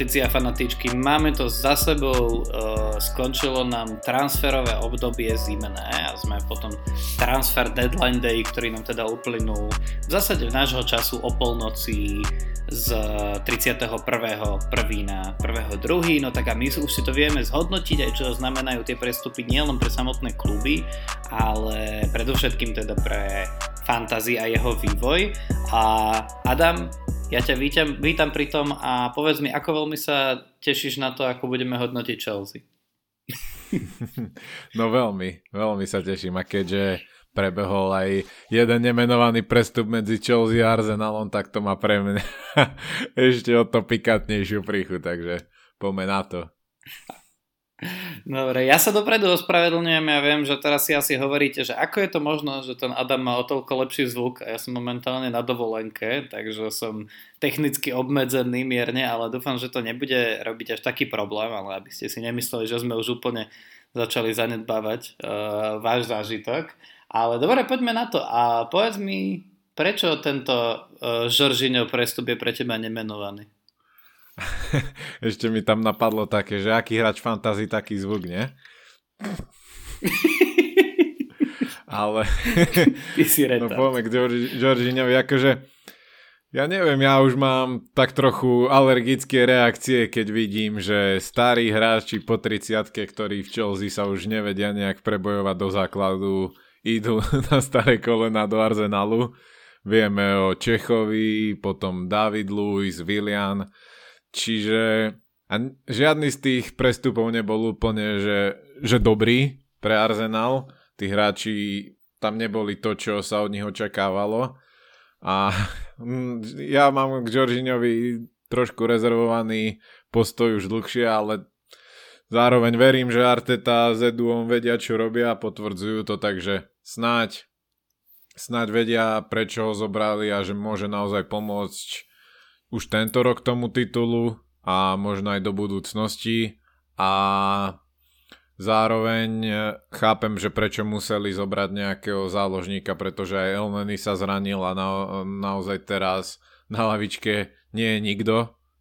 fanatici a fanatičky, máme to za sebou, uh, skončilo nám transferové obdobie zimné a sme potom transfer deadline day, ktorý nám teda uplynul v zásade v nášho času o polnoci z 31.1. na 1.2. No tak a my už si to vieme zhodnotiť aj čo znamenajú tie prestupy nielen pre samotné kluby, ale predovšetkým teda pre fantasy a jeho vývoj. A Adam, ja ťa vítam, vítam pri tom a povedz mi, ako veľmi sa tešíš na to, ako budeme hodnotiť Chelsea. No veľmi, veľmi sa teším a keďže prebehol aj jeden nemenovaný prestup medzi Chelsea a Arsenalom, tak to má pre mňa ešte o to pikantnejšiu príchu, takže poďme na to. Dobre, ja sa dopredu ospravedlňujem, ja viem, že teraz si asi hovoríte, že ako je to možno, že ten Adam má o toľko lepší zvuk a ja som momentálne na dovolenke, takže som technicky obmedzený mierne, ale dúfam, že to nebude robiť až taký problém, ale aby ste si nemysleli, že sme už úplne začali zanedbávať uh, váš zážitok. Ale dobre, poďme na to a povedz mi, prečo tento uh, Žoržiňov prestup je pre teba nemenovaný? Ešte mi tam napadlo také, že aký hráč fantasy, taký zvuk, nie? Ale... Ty si No poďme k Georginovi, akože ja neviem, ja už mám tak trochu alergické reakcie, keď vidím, že starí hráči po 30 ktorí v Chelsea sa už nevedia nejak prebojovať do základu, idú na staré kolena do Arsenalu. Vieme o Čechovi, potom David Luiz, Willian, Čiže a žiadny z tých prestupov nebol úplne, že, že dobrý pre Arsenal. Tí hráči tam neboli to, čo sa od nich očakávalo. A ja mám k Georginovi trošku rezervovaný postoj už dlhšie, ale zároveň verím, že Arteta a Zeduom vedia, čo robia a potvrdzujú to, takže snáď, snáď vedia, prečo ho zobrali a že môže naozaj pomôcť už tento rok tomu titulu a možno aj do budúcnosti. A zároveň e, chápem, že prečo museli zobrať nejakého záložníka, pretože aj Elneny sa zranil a na, naozaj teraz na lavičke nie je nikto,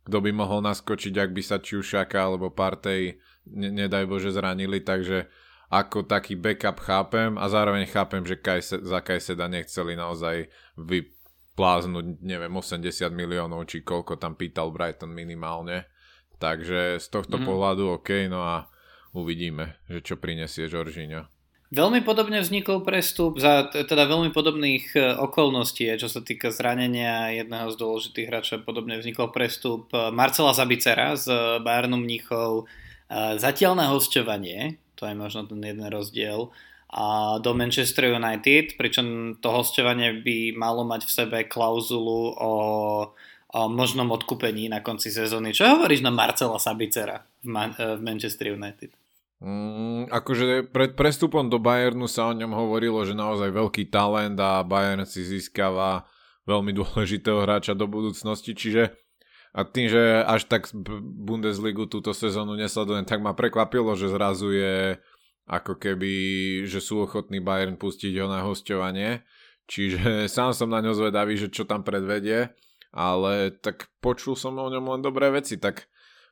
kto by mohol naskočiť, ak by sa či už Šaka alebo Partej ne, nedaj Bože zranili, takže ako taký backup chápem a zároveň chápem, že Kajse, za Kajseda nechceli naozaj vy, pláznuť, neviem, 80 miliónov, či koľko tam pýtal Brighton minimálne. Takže z tohto mm. pohľadu OK, no a uvidíme, že čo prinesie Žoržíňo. Veľmi podobne vznikol prestup za teda veľmi podobných e, okolností, čo sa týka zranenia jedného z dôležitých hráčov, podobne vznikol prestup e, Marcela Zabicera z Bayernu Mníchov e, zatiaľ na hostovanie, to je možno ten jeden rozdiel, do Manchester United, pričom to hostovanie by malo mať v sebe klauzulu o, o možnom odkúpení na konci sezóny. Čo hovoríš na Marcela Sabicera v, Man- v Manchester United? Mm, akože pred prestupom do Bayernu sa o ňom hovorilo, že naozaj veľký talent a Bayern si získava veľmi dôležitého hráča do budúcnosti, čiže a tým, že až tak Bundesligu túto sezónu nesledujem, tak ma prekvapilo, že zrazu je ako keby, že sú ochotní Bayern pustiť ho na hostovanie. Čiže sám som na ňo zvedavý, že čo tam predvedie, ale tak počul som o ňom len dobré veci, tak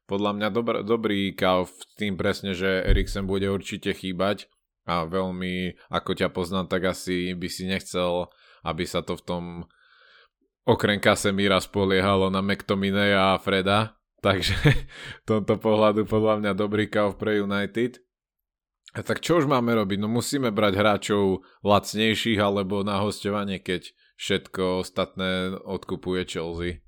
podľa mňa dobr, dobrý v tým presne, že Eriksen bude určite chýbať a veľmi, ako ťa poznám, tak asi by si nechcel, aby sa to v tom okrem Casemira spoliehalo na McTominay a Freda, takže v tomto pohľadu podľa mňa dobrý káv pre United. Tak čo už máme robiť? No musíme brať hráčov lacnejších alebo na hostovanie, keď všetko ostatné odkupuje Chelsea.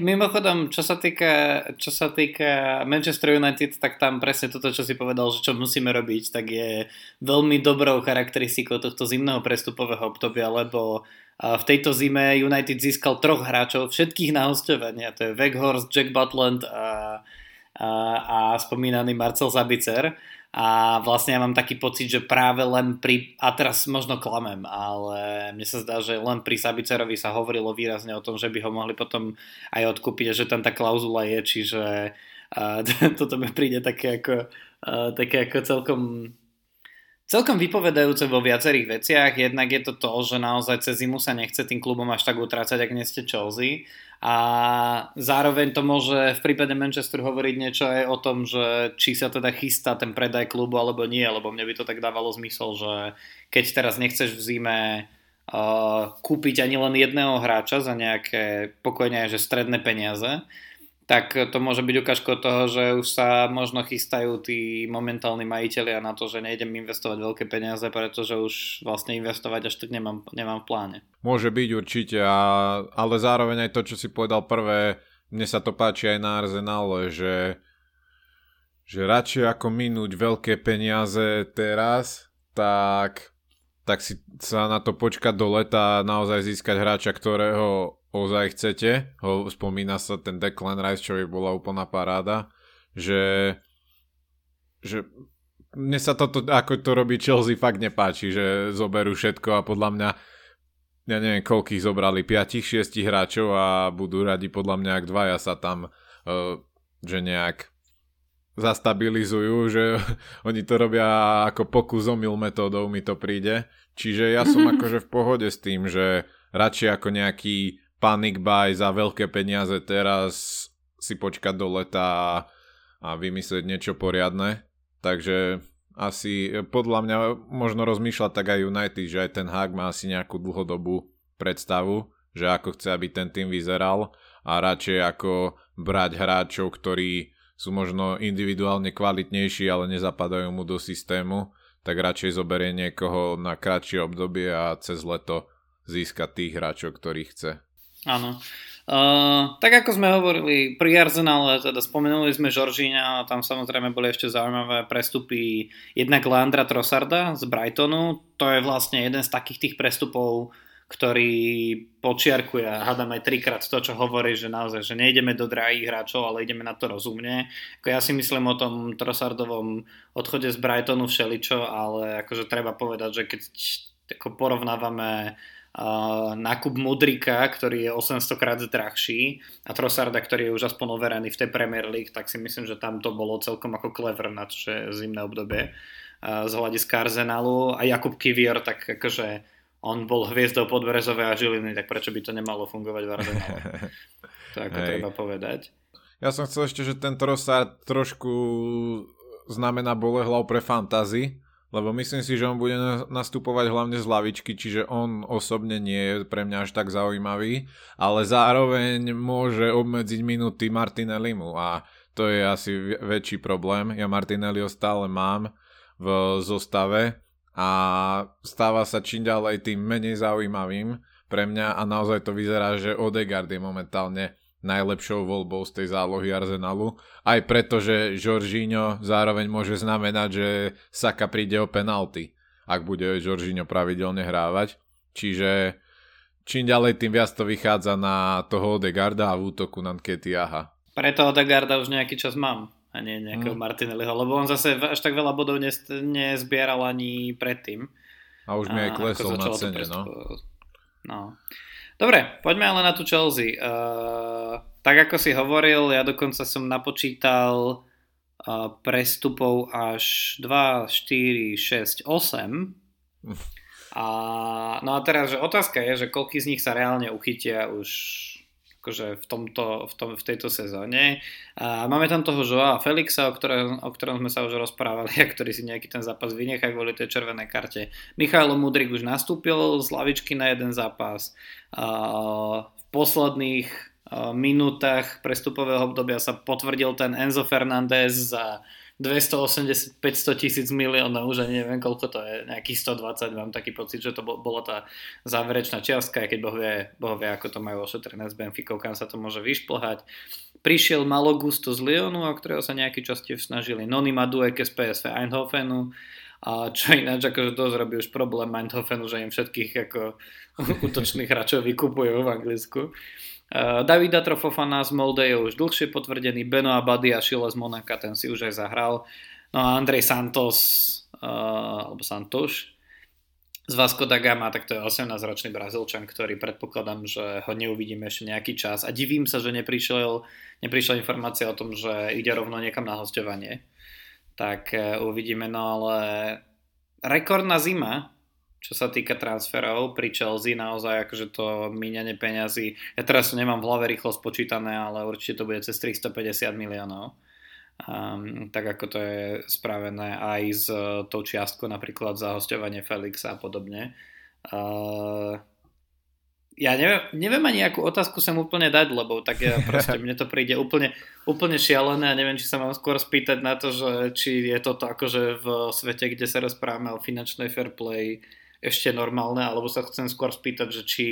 Mimochodom, čo sa, týka, čo sa týka Manchester United, tak tam presne toto, čo si povedal, že čo musíme robiť, tak je veľmi dobrou charakteristikou tohto zimného prestupového obdobia, lebo v tejto zime United získal troch hráčov, všetkých na hostovanie, to je Weghorst, Jack Butland a, a, a spomínaný Marcel Zabicer a vlastne ja mám taký pocit, že práve len pri, a teraz možno klamem, ale mne sa zdá, že len pri Sabicerovi sa hovorilo výrazne o tom, že by ho mohli potom aj odkúpiť a že tam tá klauzula je, čiže uh, toto mi príde také ako, také ako celkom celkom vypovedajúce vo viacerých veciach. Jednak je to to, že naozaj cez zimu sa nechce tým klubom až tak utrácať, ak nie ste Chelsea. A zároveň to môže v prípade Manchesteru hovoriť niečo aj o tom, že či sa teda chystá ten predaj klubu alebo nie, lebo mne by to tak dávalo zmysel, že keď teraz nechceš v zime uh, kúpiť ani len jedného hráča za nejaké pokojne že stredné peniaze, tak to môže byť ukážko toho, že už sa možno chystajú tí momentálni majiteľia na to, že nejdem investovať veľké peniaze, pretože už vlastne investovať až tak nemám, nemám v pláne. Môže byť určite, a, ale zároveň aj to, čo si povedal prvé, mne sa to páči aj na Arsenale, že, že radšej ako minúť veľké peniaze teraz, tak, tak si sa na to počkať do leta a naozaj získať hráča, ktorého ozaj chcete, ho, spomína sa ten Declan Rice, čo by bola úplná paráda, že, že mne sa toto, ako to robí Chelsea, fakt nepáči, že zoberú všetko a podľa mňa ja neviem, koľkých zobrali, 5-6 hráčov a budú radi podľa mňa, ak dvaja sa tam uh, že nejak zastabilizujú, že oni to robia ako pokus omyl metódou, mi to príde. Čiže ja som akože v pohode s tým, že radšej ako nejaký panic buy za veľké peniaze teraz si počkať do leta a, vymyslieť niečo poriadne. Takže asi podľa mňa možno rozmýšľať tak aj United, že aj ten Hag má asi nejakú dlhodobú predstavu, že ako chce, aby ten tým vyzeral a radšej ako brať hráčov, ktorí sú možno individuálne kvalitnejší, ale nezapadajú mu do systému, tak radšej zoberie niekoho na kratšie obdobie a cez leto získa tých hráčov, ktorých chce. Áno. Uh, tak ako sme hovorili pri Arsenale, teda spomenuli sme Žoržíňa a tam samozrejme boli ešte zaujímavé prestupy jednak Leandra Trossarda z Brightonu, to je vlastne jeden z takých tých prestupov, ktorý počiarkuje hádam aj trikrát to, čo hovorí, že naozaj, že nejdeme do drahých hráčov, ale ideme na to rozumne. Ako ja si myslím o tom Trossardovom odchode z Brightonu všeličo, ale akože treba povedať, že keď ako porovnávame nákup Mudrika, ktorý je 800 krát drahší a Trossarda, ktorý je už aspoň overený v tej Premier League, tak si myslím, že tam to bolo celkom ako clever na že zimné obdobie z hľadiska Arsenalu a Jakub Kivior, tak akože on bol hviezdou podbrezovej a Žiliny, tak prečo by to nemalo fungovať v Arsenalu? to ako Hej. treba povedať. Ja som chcel ešte, že ten Trossard trošku znamená bolehlav pre fantazy, lebo myslím si, že on bude nastupovať hlavne z lavičky, čiže on osobne nie je pre mňa až tak zaujímavý, ale zároveň môže obmedziť minúty Martinellimu a to je asi väčší problém. Ja Martinelliho stále mám v zostave a stáva sa čím ďalej tým menej zaujímavým pre mňa a naozaj to vyzerá, že Odegaard je momentálne najlepšou voľbou z tej zálohy Arsenalu. Aj preto, že Jorginho zároveň môže znamenať, že Saka príde o penalty, ak bude Jorginho pravidelne hrávať. Čiže čím ďalej, tým viac to vychádza na toho Odegarda a v útoku na Nketiaha. Preto Odegarda už nejaký čas mám a nie nejakého mm. Martinelliho, lebo on zase až tak veľa bodov nezbieral ani predtým. A už mi aj klesol na cene, no. no. Dobre, poďme ale na tú Chelsea. Uh, tak ako si hovoril, ja dokonca som napočítal uh, prestupov až 2, 4, 6, 8. A, no a teraz, že otázka je, že koľký z nich sa reálne uchytia už akože v, tomto, v, tom, v tejto sezóne. A máme tam toho Joa Felixa, o ktorom, o ktorom sme sa už rozprávali a ktorý si nejaký ten zápas vynechá kvôli tej červenej karte. Michailo Mudrik už nastúpil z lavičky na jeden zápas. A v posledných minútach prestupového obdobia sa potvrdil ten Enzo Fernández za 280, 500 tisíc miliónov, že neviem koľko to je, nejakých 120, mám taký pocit, že to bola tá záverečná čiastka, aj keď boh vie, boh vie ako to majú ošetrené s Benficou, kam sa to môže vyšplhať. Prišiel Malo Gusto z Lyonu, o ktorého sa nejaký čas tiež snažili. Noni Madueke z PSV Eindhovenu, a čo ináč akože dosť robí už problém Eindhovenu, že im všetkých ako útočných hráčov vykupujú v Anglicku. Uh, Davida Trofofana z Molde je už dlhšie potvrdený, Beno Abadi a Šile z Monaka, ten si už aj zahral. No a Andrej Santos, uh, alebo Santos z Vasco da Gama, tak to je 18-ročný Brazílčan, ktorý predpokladám, že ho neuvidíme ešte nejaký čas. A divím sa, že neprišiel, neprišla informácia o tom, že ide rovno niekam na hostovanie. Tak uh, uvidíme, no ale rekordná zima, čo sa týka transferov pri Chelsea, naozaj akože to míňanie peňazí, ja teraz nemám v hlave rýchlo spočítané, ale určite to bude cez 350 miliónov. Um, tak ako to je spravené aj s uh, tou čiastkou napríklad za hostovanie Felixa a podobne. Uh, ja neviem, neviem ani akú otázku sem úplne dať, lebo tak ja proste mne to príde úplne, úplne šialené a neviem, či sa mám skôr spýtať na to, že či je toto akože v svete, kde sa rozprávame o finančnej fair play ešte normálne, alebo sa chcem skôr spýtať, že či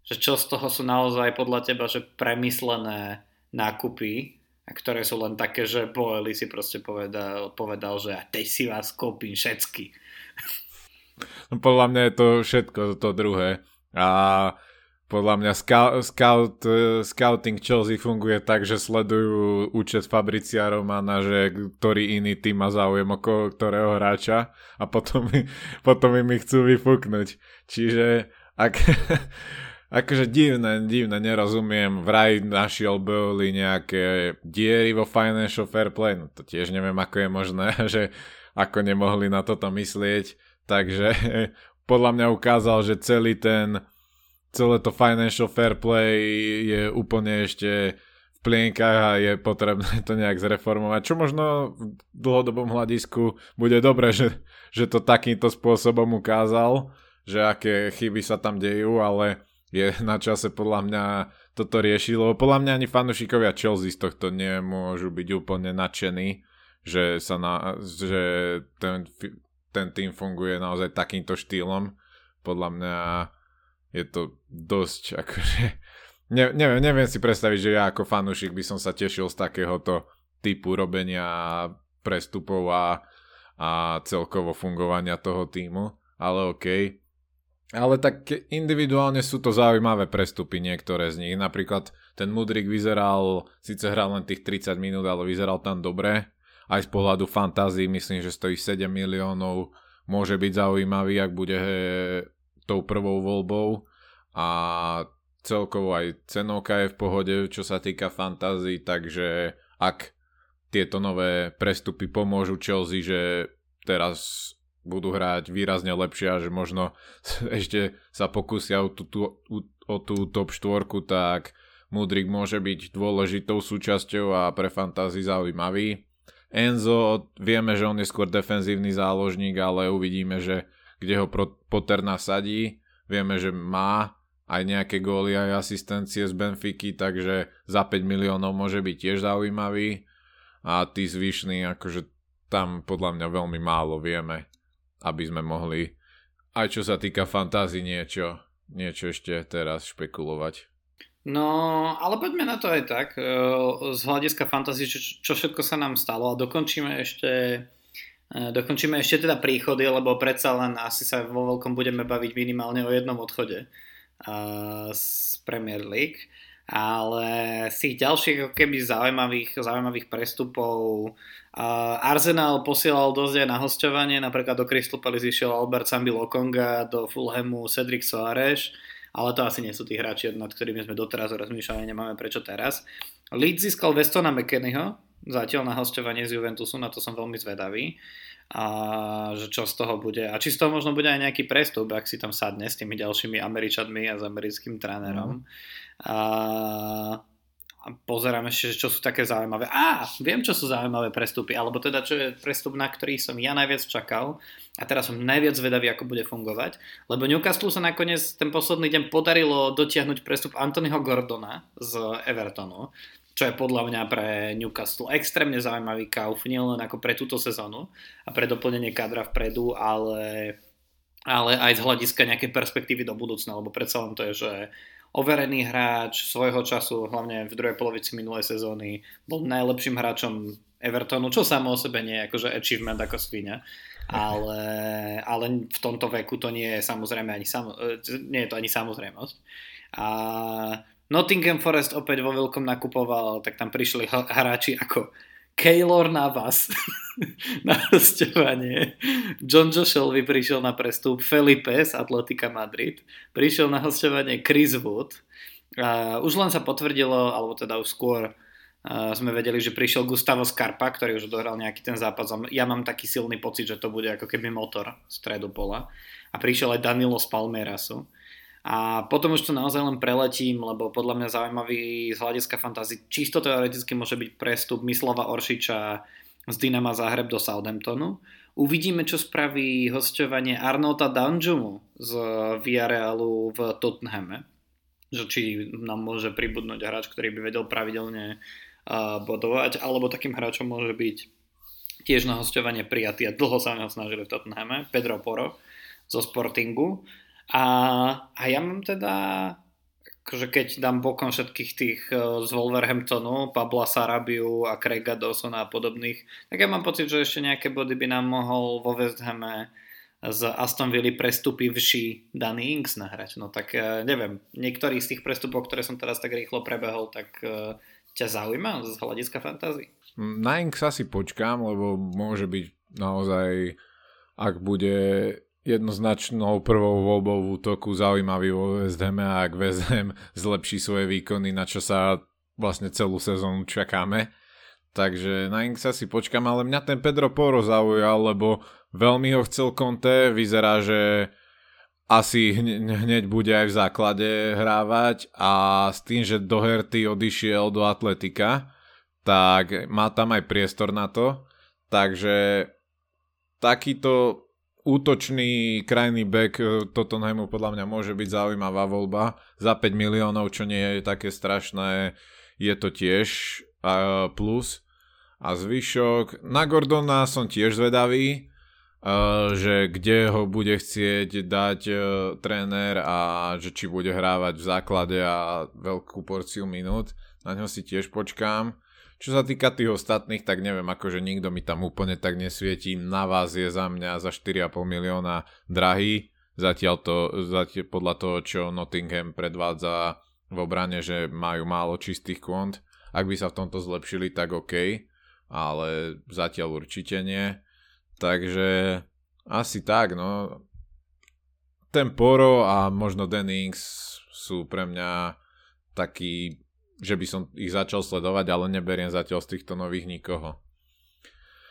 že čo z toho sú naozaj podľa teba že premyslené nákupy, ktoré sú len také, že Boeli si proste povedal, povedal že ja teď si vás kúpim všetky. No, podľa mňa je to všetko to druhé. A podľa mňa scout, eh, scouting Chelsea funguje tak, že sledujú účet Fabricia Romana, že ktorý iný tým má záujem okolo ktorého hráča a potom, potom im ich chcú vyfúknuť. Čiže ak, akože divné, divné, nerozumiem, vraj našiel boli nejaké diery vo financial fair play, no to tiež neviem, ako je možné, že ako nemohli na toto myslieť, takže podľa mňa ukázal, že celý ten celé to financial fair play je úplne ešte v plienkach a je potrebné to nejak zreformovať, čo možno v dlhodobom hľadisku bude dobre, že, že to takýmto spôsobom ukázal, že aké chyby sa tam dejú, ale je na čase podľa mňa toto riešiť, lebo podľa mňa ani fanúšikovia Chelsea z tohto nemôžu byť úplne nadšení, že, sa na, že ten, ten tým funguje naozaj takýmto štýlom. Podľa mňa je to dosť akože... Ne, neviem, neviem si predstaviť, že ja ako fanúšik by som sa tešil z takéhoto typu robenia prestupov a, a celkovo fungovania toho týmu, ale okej. Okay. Ale tak individuálne sú to zaujímavé prestupy niektoré z nich. Napríklad ten Mudrik vyzeral, síce hral len tých 30 minút, ale vyzeral tam dobre. Aj z pohľadu fantázii myslím, že stojí 7 miliónov. Môže byť zaujímavý, ak bude tou prvou voľbou. A celkovo aj cenovka je v pohode, čo sa týka fantázii, takže ak tieto nové prestupy pomôžu Chelsea, že teraz budú hrať výrazne lepšie a že možno ešte sa pokúsia o tú, tú, o tú top štvorku, tak Mudrik môže byť dôležitou súčasťou a pre fantázy zaujímavý. Enzo, vieme, že on je skôr defenzívny záložník, ale uvidíme, že kde ho Potter nasadí. Vieme, že má aj nejaké góly, aj asistencie z Benfiky, takže za 5 miliónov môže byť tiež zaujímavý. A tí zvyšní, akože tam podľa mňa veľmi málo vieme aby sme mohli aj čo sa týka fantázy niečo, niečo ešte teraz špekulovať. No, ale poďme na to aj tak. E, z hľadiska fantázie, čo, čo všetko sa nám stalo a dokončíme ešte dokončíme ešte teda príchody, lebo predsa len asi sa vo veľkom budeme baviť minimálne o jednom odchode z Premier League. Ale z tých ďalších ako keby zaujímavých, zaujímavých prestupov uh, Arsenal posielal dosť aj na hostovanie, napríklad do Crystal Palace išiel Albert Sambi Lokonga, do Fulhamu Cedric Soares, ale to asi nie sú tí hráči, nad ktorými sme doteraz rozmýšľali, nemáme prečo teraz. Leeds získal Westona McKennyho, zatiaľ na hostovanie z Juventusu, na to som veľmi zvedavý a že čo z toho bude. A či z toho možno bude aj nejaký prestup, ak si tam sadne s tými ďalšími Američanmi a s americkým trénerom. Mm. A, a pozerám ešte, čo sú také zaujímavé. Á, viem, čo sú zaujímavé prestupy, alebo teda čo je prestup, na ktorý som ja najviac čakal a teraz som najviac zvedavý, ako bude fungovať, lebo Newcastle sa nakoniec ten posledný deň podarilo dotiahnuť prestup Anthonyho Gordona z Evertonu, čo je podľa mňa pre Newcastle extrémne zaujímavý kauf, nielen ako pre túto sezónu a pre doplnenie kadra vpredu, ale, ale aj z hľadiska nejakej perspektívy do budúcna, lebo predsa len to je, že overený hráč svojho času, hlavne v druhej polovici minulej sezóny, bol najlepším hráčom Evertonu, čo samo o sebe nie je akože achievement ako svinia, ale, ale v tomto veku to nie je samozrejme ani, samo, nie je to ani samozrejmosť. A Nottingham Forest opäť vo veľkom nakupoval, tak tam prišli hráči ako Keylor Navas na hostovanie. John Joe prišiel na prestup, Felipe z Atletica Madrid prišiel na hostovanie Chris Wood. A už len sa potvrdilo, alebo teda už skôr Uh, sme vedeli, že prišiel Gustavo Scarpa, ktorý už odohral nejaký ten zápas. Ja mám taký silný pocit, že to bude ako keby motor stredu pola. A prišiel aj Danilo z Palmeirasu. A potom už to naozaj len preletím, lebo podľa mňa zaujímavý z hľadiska fantázy čisto teoreticky môže byť prestup Mislava Oršiča z Dynama Zahreb do Southamptonu. Uvidíme, čo spraví hostovanie Arnolda Danjumu z Villarealu v Tottenhame. Že či nám môže pribudnúť hráč, ktorý by vedel pravidelne bodovať, alebo takým hráčom môže byť tiež na hostovanie prijatý a dlho sa ho snažili v Tottenhame, Pedro Poro zo Sportingu. A, a ja mám teda, akože keď dám bokom všetkých tých e, z Wolverhamptonu, Pabla Sarabiu a Craiga Dawsona a podobných, tak ja mám pocit, že ešte nejaké body by nám mohol vo West Hame z Aston Villa prestupivší Danny Ings nahrať. No tak e, neviem, niektorý z tých prestupov, ktoré som teraz tak rýchlo prebehol, tak e, ťa zaujíma z hľadiska fantázy? Na Inks asi počkám, lebo môže byť naozaj, ak bude jednoznačnou prvou voľbou v útoku zaujímavý vo West Ham a ak West Ham zlepší svoje výkony, na čo sa vlastne celú sezónu čakáme. Takže na Inksa si počkám, ale mňa ten Pedro Poro zaujal, lebo veľmi ho chcel Conte, vyzerá, že asi hneď bude aj v základe hrávať a s tým, že Doherty odišiel do Atletika, tak má tam aj priestor na to. Takže takýto útočný krajný back e, Tottenhamu podľa mňa môže byť zaujímavá voľba. Za 5 miliónov, čo nie je také strašné, je to tiež plus. A zvyšok, na Gordona som tiež zvedavý, že kde ho bude chcieť dať uh, tréner a že či bude hrávať v základe a veľkú porciu minút. Na ňo si tiež počkám. Čo sa týka tých ostatných, tak neviem, akože nikto mi tam úplne tak nesvietí. Na vás je za mňa za 4,5 milióna drahý. Zatiaľ to, zatiaľ podľa toho, čo Nottingham predvádza v obrane, že majú málo čistých kont. Ak by sa v tomto zlepšili, tak OK, ale zatiaľ určite nie. Takže asi tak, no. Ten Poro a možno Dennings sú pre mňa taký, že by som ich začal sledovať, ale neberiem zatiaľ z týchto nových nikoho.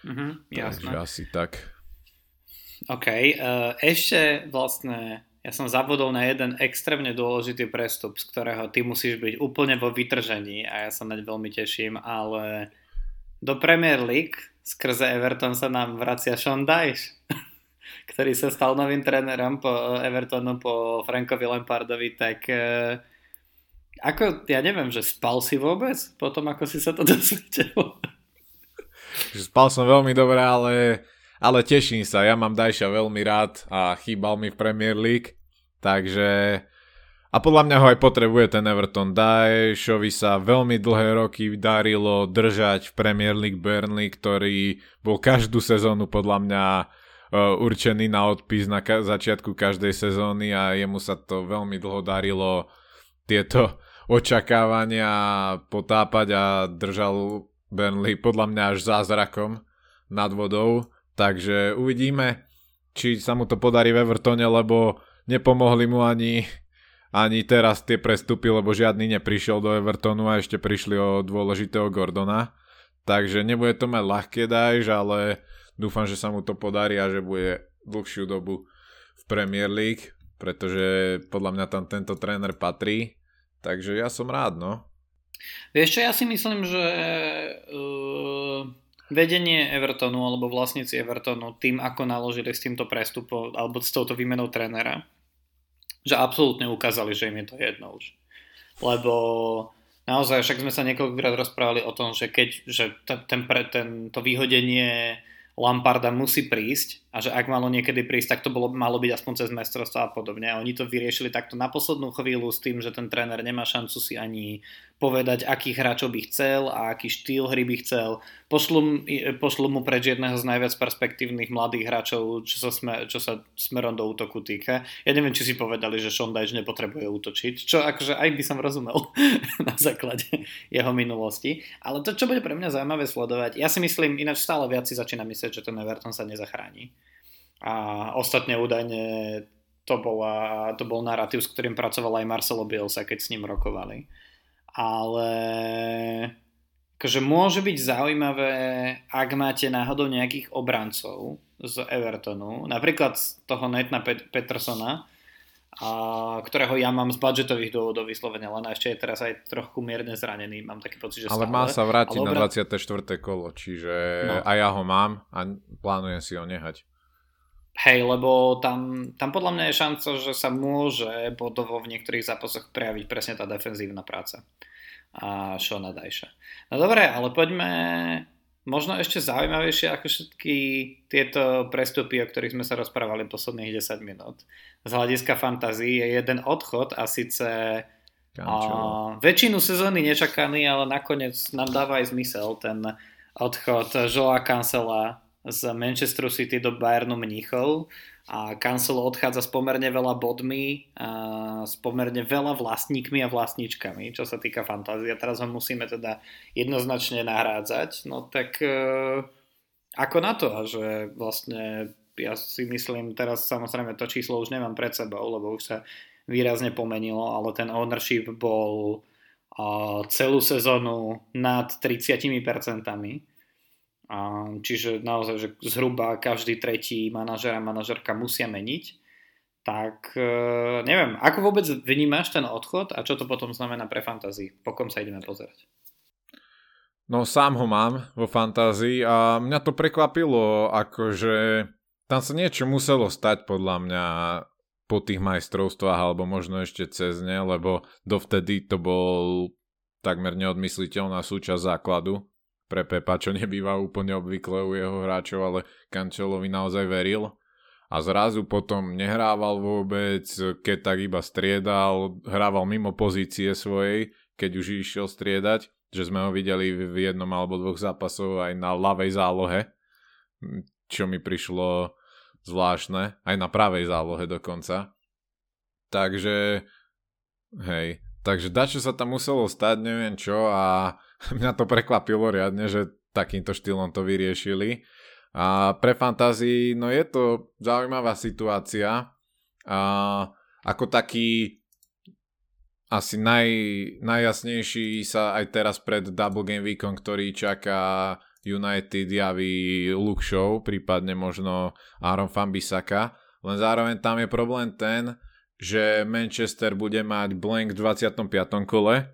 Mhm, jasné. Takže asi tak. OK, uh, ešte vlastne ja som zabudol na jeden extrémne dôležitý prestup, z ktorého ty musíš byť úplne vo vytržení a ja sa naň veľmi teším, ale do Premier League skrze Everton sa nám vracia Sean Dyche, ktorý sa stal novým trénerom po Evertonu, po Frankovi Lampardovi, tak uh, ako, ja neviem, že spal si vôbec potom, ako si sa to dozvedel? Spal som veľmi dobre, ale, ale teším sa. Ja mám Dajša veľmi rád a chýbal mi v Premier League, takže a podľa mňa ho aj potrebuje ten Everton. Dajšovi sa veľmi dlhé roky darilo držať v Premier League Burnley, ktorý bol každú sezónu podľa mňa uh, určený na odpis na ka- začiatku každej sezóny a jemu sa to veľmi dlho darilo tieto očakávania potápať a držal Burnley podľa mňa až zázrakom nad vodou. Takže uvidíme, či sa mu to podarí v Evertone, lebo nepomohli mu ani ani teraz tie prestupy, lebo žiadny neprišiel do Evertonu a ešte prišli o dôležitého Gordona. Takže nebude to mať ľahké dajž, ale dúfam, že sa mu to podarí a že bude dlhšiu dobu v Premier League, pretože podľa mňa tam tento tréner patrí. Takže ja som rád, no. Vieš čo, ja si myslím, že uh, vedenie Evertonu alebo vlastníci Evertonu tým, ako naložili s týmto prestupom alebo s touto výmenou trénera, že absolútne ukázali, že im je to jedno už. Lebo naozaj, však sme sa niekoľkokrát rozprávali o tom, že keď že ten, ten, to vyhodenie Lamparda musí prísť a že ak malo niekedy prísť, tak to bolo, malo byť aspoň cez mestrovstvo a podobne. A oni to vyriešili takto na poslednú chvíľu s tým, že ten tréner nemá šancu si ani povedať, akých hráčov by chcel a aký štýl hry by chcel. Pošlu, pošlu mu preč jedného z najviac perspektívnych mladých hráčov, čo sa, sme, čo sa smerom do útoku týka. Ja neviem, či si povedali, že Dyche nepotrebuje útočiť, čo akože aj by som rozumel na základe jeho minulosti. Ale to, čo bude pre mňa zaujímavé sledovať, ja si myslím, ináč stále viac si začína myslieť, že ten Everton sa nezachráni. A ostatne údajne to, bola, to bol narratív, s ktorým pracoval aj Marcelo Bielsa, keď s ním rokovali ale akože môže byť zaujímavé, ak máte náhodou nejakých obrancov z Evertonu, napríklad z toho Netna Pet- Petersona, a, ktorého ja mám z budžetových dôvodov vyslovene, len ešte je teraz aj trochu mierne zranený, mám taký pocit, že Ale stále. má sa vrátiť Ale na obran- 24. kolo, čiže No. a ja ho mám a plánujem si ho nehať. Hej, lebo tam, tam podľa mňa je šanca, že sa môže bodovo v niektorých zápasoch prejaviť presne tá defenzívna práca a Shona Dajša. No dobre, ale poďme možno ešte zaujímavejšie ako všetky tieto prestupy, o ktorých sme sa rozprávali posledných 10 minút. Z hľadiska fantazí je jeden odchod a síce a väčšinu sezóny nečakaný, ale nakoniec nám dáva aj zmysel ten odchod Joa Cancela z Manchesteru City do Bayernu Mníchov a Cancelo odchádza s pomerne veľa bodmi a s pomerne veľa vlastníkmi a vlastníčkami, čo sa týka fantázie. Teraz ho musíme teda jednoznačne nahrádzať. No tak e, ako na to, že vlastne ja si myslím, teraz samozrejme to číslo už nemám pred sebou, lebo už sa výrazne pomenilo, ale ten ownership bol celú sezónu nad 30%. A, čiže naozaj, že zhruba každý tretí manažer a manažerka musia meniť. Tak e, neviem, ako vôbec vnímaš ten odchod a čo to potom znamená pre fantázii? Po kom sa ideme pozerať? No sám ho mám vo fantázii a mňa to prekvapilo, akože tam sa niečo muselo stať podľa mňa po tých majstrovstvách alebo možno ešte cez ne, lebo dovtedy to bol takmer neodmysliteľná súčasť základu pre Pepa, čo nebýva úplne obvykle u jeho hráčov, ale Kančelovi naozaj veril. A zrazu potom nehrával vôbec, keď tak iba striedal, hrával mimo pozície svojej, keď už išiel striedať, že sme ho videli v jednom alebo dvoch zápasov aj na ľavej zálohe, čo mi prišlo zvláštne, aj na pravej zálohe dokonca. Takže, hej, takže dačo sa tam muselo stať, neviem čo a mňa to prekvapilo riadne, že takýmto štýlom to vyriešili. A pre fantázii, no je to zaujímavá situácia. A ako taký asi naj, najjasnejší sa aj teraz pred Double Game Weekom, ktorý čaká United javí Luke Show, prípadne možno Aaron Fambisaka. Len zároveň tam je problém ten, že Manchester bude mať blank v 25. kole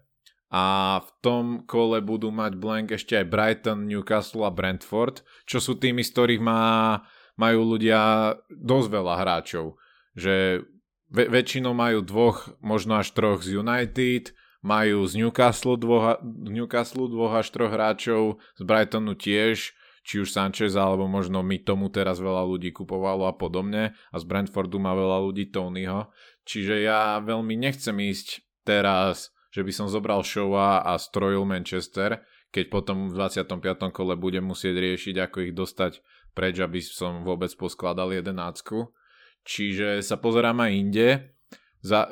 a v tom kole budú mať blank ešte aj Brighton, Newcastle a Brentford, čo sú tými, z ktorých má, majú ľudia dosť veľa hráčov. Že ve- väčšinou majú dvoch, možno až troch z United, majú z Newcastle dvoch, Newcastle dvoch až troch hráčov, z Brightonu tiež, či už Sanchez, alebo možno my tomu teraz veľa ľudí kupovalo a podobne a z Brentfordu má veľa ľudí Tonyho. Čiže ja veľmi nechcem ísť teraz, že by som zobral Showa a strojil Manchester, keď potom v 25. kole budem musieť riešiť, ako ich dostať preč, aby som vôbec poskladal jedenáctku. Čiže sa pozerám aj inde. Za,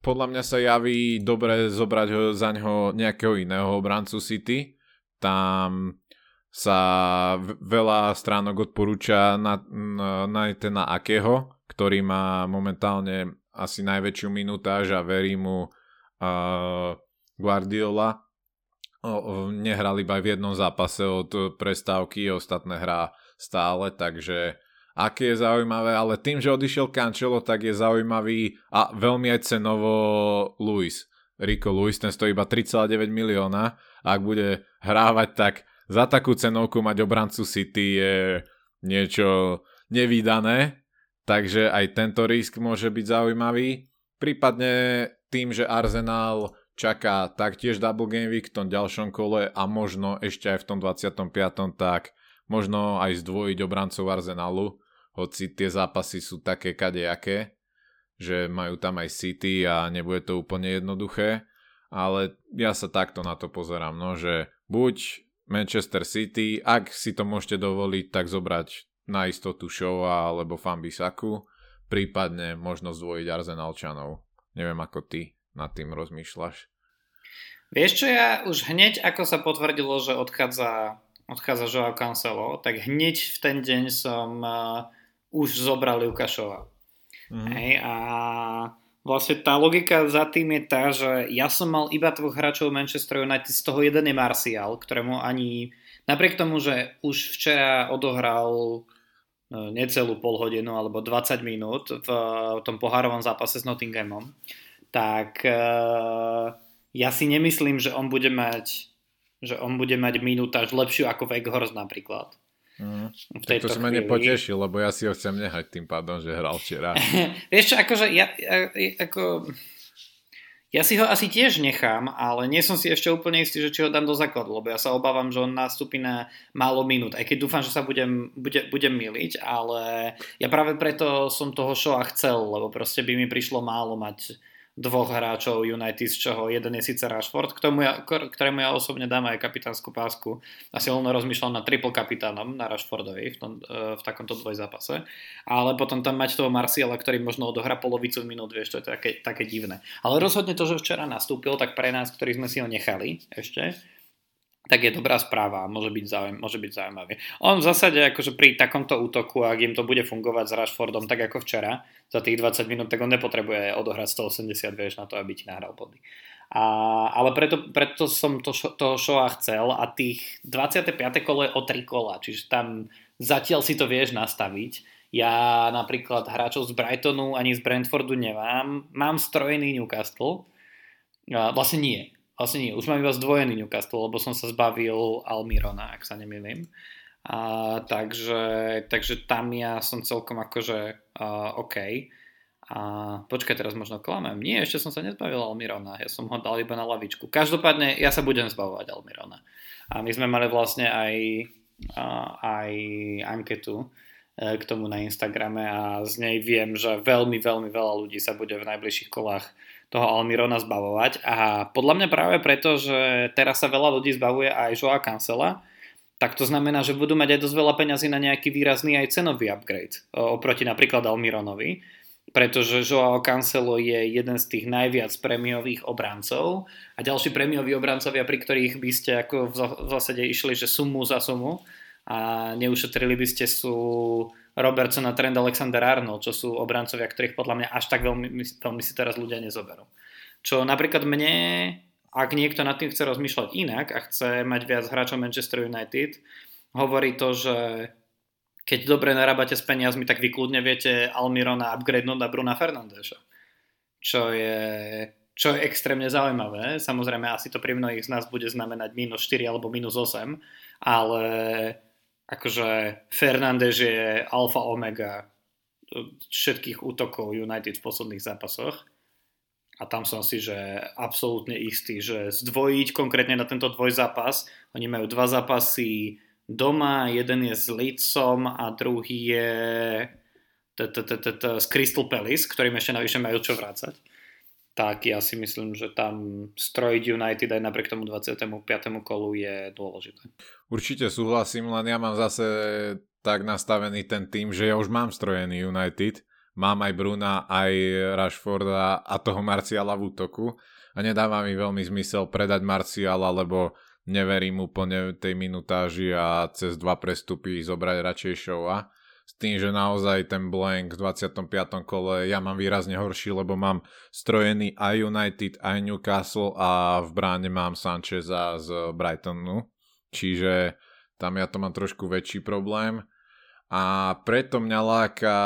podľa mňa sa javí dobre zobrať ho, za ňoho nejakého iného obrancu City. Tam sa veľa stránok odporúča na, na, na Akého, ktorý má momentálne asi najväčšiu minutáž a verí mu uh, Guardiola. O, nehral iba v jednom zápase od prestávky, ostatné hrá stále, takže aké je zaujímavé, ale tým, že odišiel Cancelo, tak je zaujímavý a veľmi aj cenovo Luis. Rico Luis, ten stojí iba 3,9 milióna. Ak bude hrávať, tak za takú cenovku mať obrancu City je niečo nevýdané, takže aj tento risk môže byť zaujímavý. Prípadne tým, že Arsenal čaká taktiež double game week v tom ďalšom kole a možno ešte aj v tom 25. tak možno aj zdvojiť obrancov Arsenalu, hoci tie zápasy sú také kadejaké, že majú tam aj City a nebude to úplne jednoduché, ale ja sa takto na to pozerám, no, že buď Manchester City, ak si to môžete dovoliť, tak zobrať na istotu Showa alebo Fambisaku, prípadne možno zdvojiť Arsenalčanov. Neviem, ako ty nad tým rozmýšľaš. Vieš čo, ja už hneď ako sa potvrdilo, že odchádza, odchádza Joao Cancelo, tak hneď v ten deň som uh, už zobral Lukašova. Mm. Hej, a vlastne tá logika za tým je tá, že ja som mal iba dvoch hráčov Manchester United, z toho jeden je Martial, ktorému ani, napriek tomu, že už včera odohral e, necelú pol hodinu alebo 20 minút v tom pohárovom zápase s Nottinghamom, tak e, ja si nemyslím, že on bude mať že on bude mať minútaž lepšiu ako Weghorst napríklad. Mm. V tak to si ma nepotešil, lebo ja si ho chcem nehať tým pádom, že hral včera. Vieš čo, akože ja, ja, ako, ja si ho asi tiež nechám, ale nie som si ešte úplne istý, že či ho dám do základu, lebo ja sa obávam, že on nastúpi na málo minút, aj keď dúfam, že sa budem, bude, budem miliť, ale ja práve preto som toho showa chcel, lebo proste by mi prišlo málo mať dvoch hráčov United, z čoho jeden je síce Rashford, tomu ja, ktorému ja osobne dám aj kapitánsku pásku. Asi len rozmýšľam na triple kapitánom, na Rashfordovi v, tom, e, v takomto dvojzápase. Ale potom tam mať toho Marciala, ktorý možno odohrá polovicu minút, vieš, to je také, také divné. Ale rozhodne to, že včera nastúpil, tak pre nás, ktorí sme si ho nechali ešte, tak je dobrá správa a môže byť, zaujím, môže byť zaujímavý. On v zásade akože pri takomto útoku, ak im to bude fungovať s Rashfordom tak ako včera, za tých 20 minút, tak on nepotrebuje odohrať 180, vieš, na to, aby ti nahral body. A, ale preto, preto som to, toho showa chcel a tých 25. kolo je o 3 kola, čiže tam zatiaľ si to vieš nastaviť. Ja napríklad hráčov z Brightonu ani z Brentfordu nemám. Mám strojený Newcastle. Vlastne nie Vlastne nie, už mám iba zdvojený Newcastle, lebo som sa zbavil Almirona, ak sa nemýlim. A, takže, takže tam ja som celkom akože uh, OK. A počkaj, teraz možno klamem. Nie, ešte som sa nezbavil Almirona, ja som ho dal iba na lavičku. Každopádne ja sa budem zbavovať Almirona. A my sme mali vlastne aj, uh, aj anketu uh, k tomu na Instagrame a z nej viem, že veľmi, veľmi veľa ľudí sa bude v najbližších kolách toho Almirona zbavovať. A podľa mňa práve preto, že teraz sa veľa ľudí zbavuje aj Joa Cancela, tak to znamená, že budú mať aj dosť veľa peňazí na nejaký výrazný aj cenový upgrade oproti napríklad Almironovi, pretože Joao Cancelo je jeden z tých najviac prémiových obrancov a ďalší prémioví obrancovia, pri ktorých by ste ako v zásade išli, že sumu za sumu a neušetrili by ste sú Robertson a Trent Alexander Arnold, čo sú obrancovia, ktorých podľa mňa až tak veľmi, veľmi si teraz ľudia nezoberú. Čo napríklad mne, ak niekto nad tým chce rozmýšľať inak a chce mať viac hráčov Manchester United, hovorí to, že keď dobre narábate s peniazmi, tak vy kľudne viete Almirona upgradenúť na Bruna Fernandéša. Čo je, čo je extrémne zaujímavé. Samozrejme, asi to pri mnohých z nás bude znamenať minus 4 alebo minus 8, ale akože Fernández je alfa omega všetkých útokov United v posledných zápasoch. A tam som si, že absolútne istý, že zdvojiť konkrétne na tento dvojzápas, oni majú dva zápasy doma, jeden je s Leedsom a druhý je s Crystal Palace, ktorým ešte navyše majú čo vrácať tak ja si myslím, že tam strojiť United aj napriek tomu 25. kolu je dôležité. Určite súhlasím, len ja mám zase tak nastavený ten tým, že ja už mám strojený United, mám aj Bruna, aj Rashforda a toho Marciala v útoku a nedáva mi veľmi zmysel predať Marciala, lebo neverím úplne tej minutáži a cez dva prestupy zobrať radšej showa s tým, že naozaj ten blank v 25. kole ja mám výrazne horší, lebo mám strojený aj United, aj Newcastle a v bráne mám Sancheza z Brightonu, čiže tam ja to mám trošku väčší problém a preto mňa láka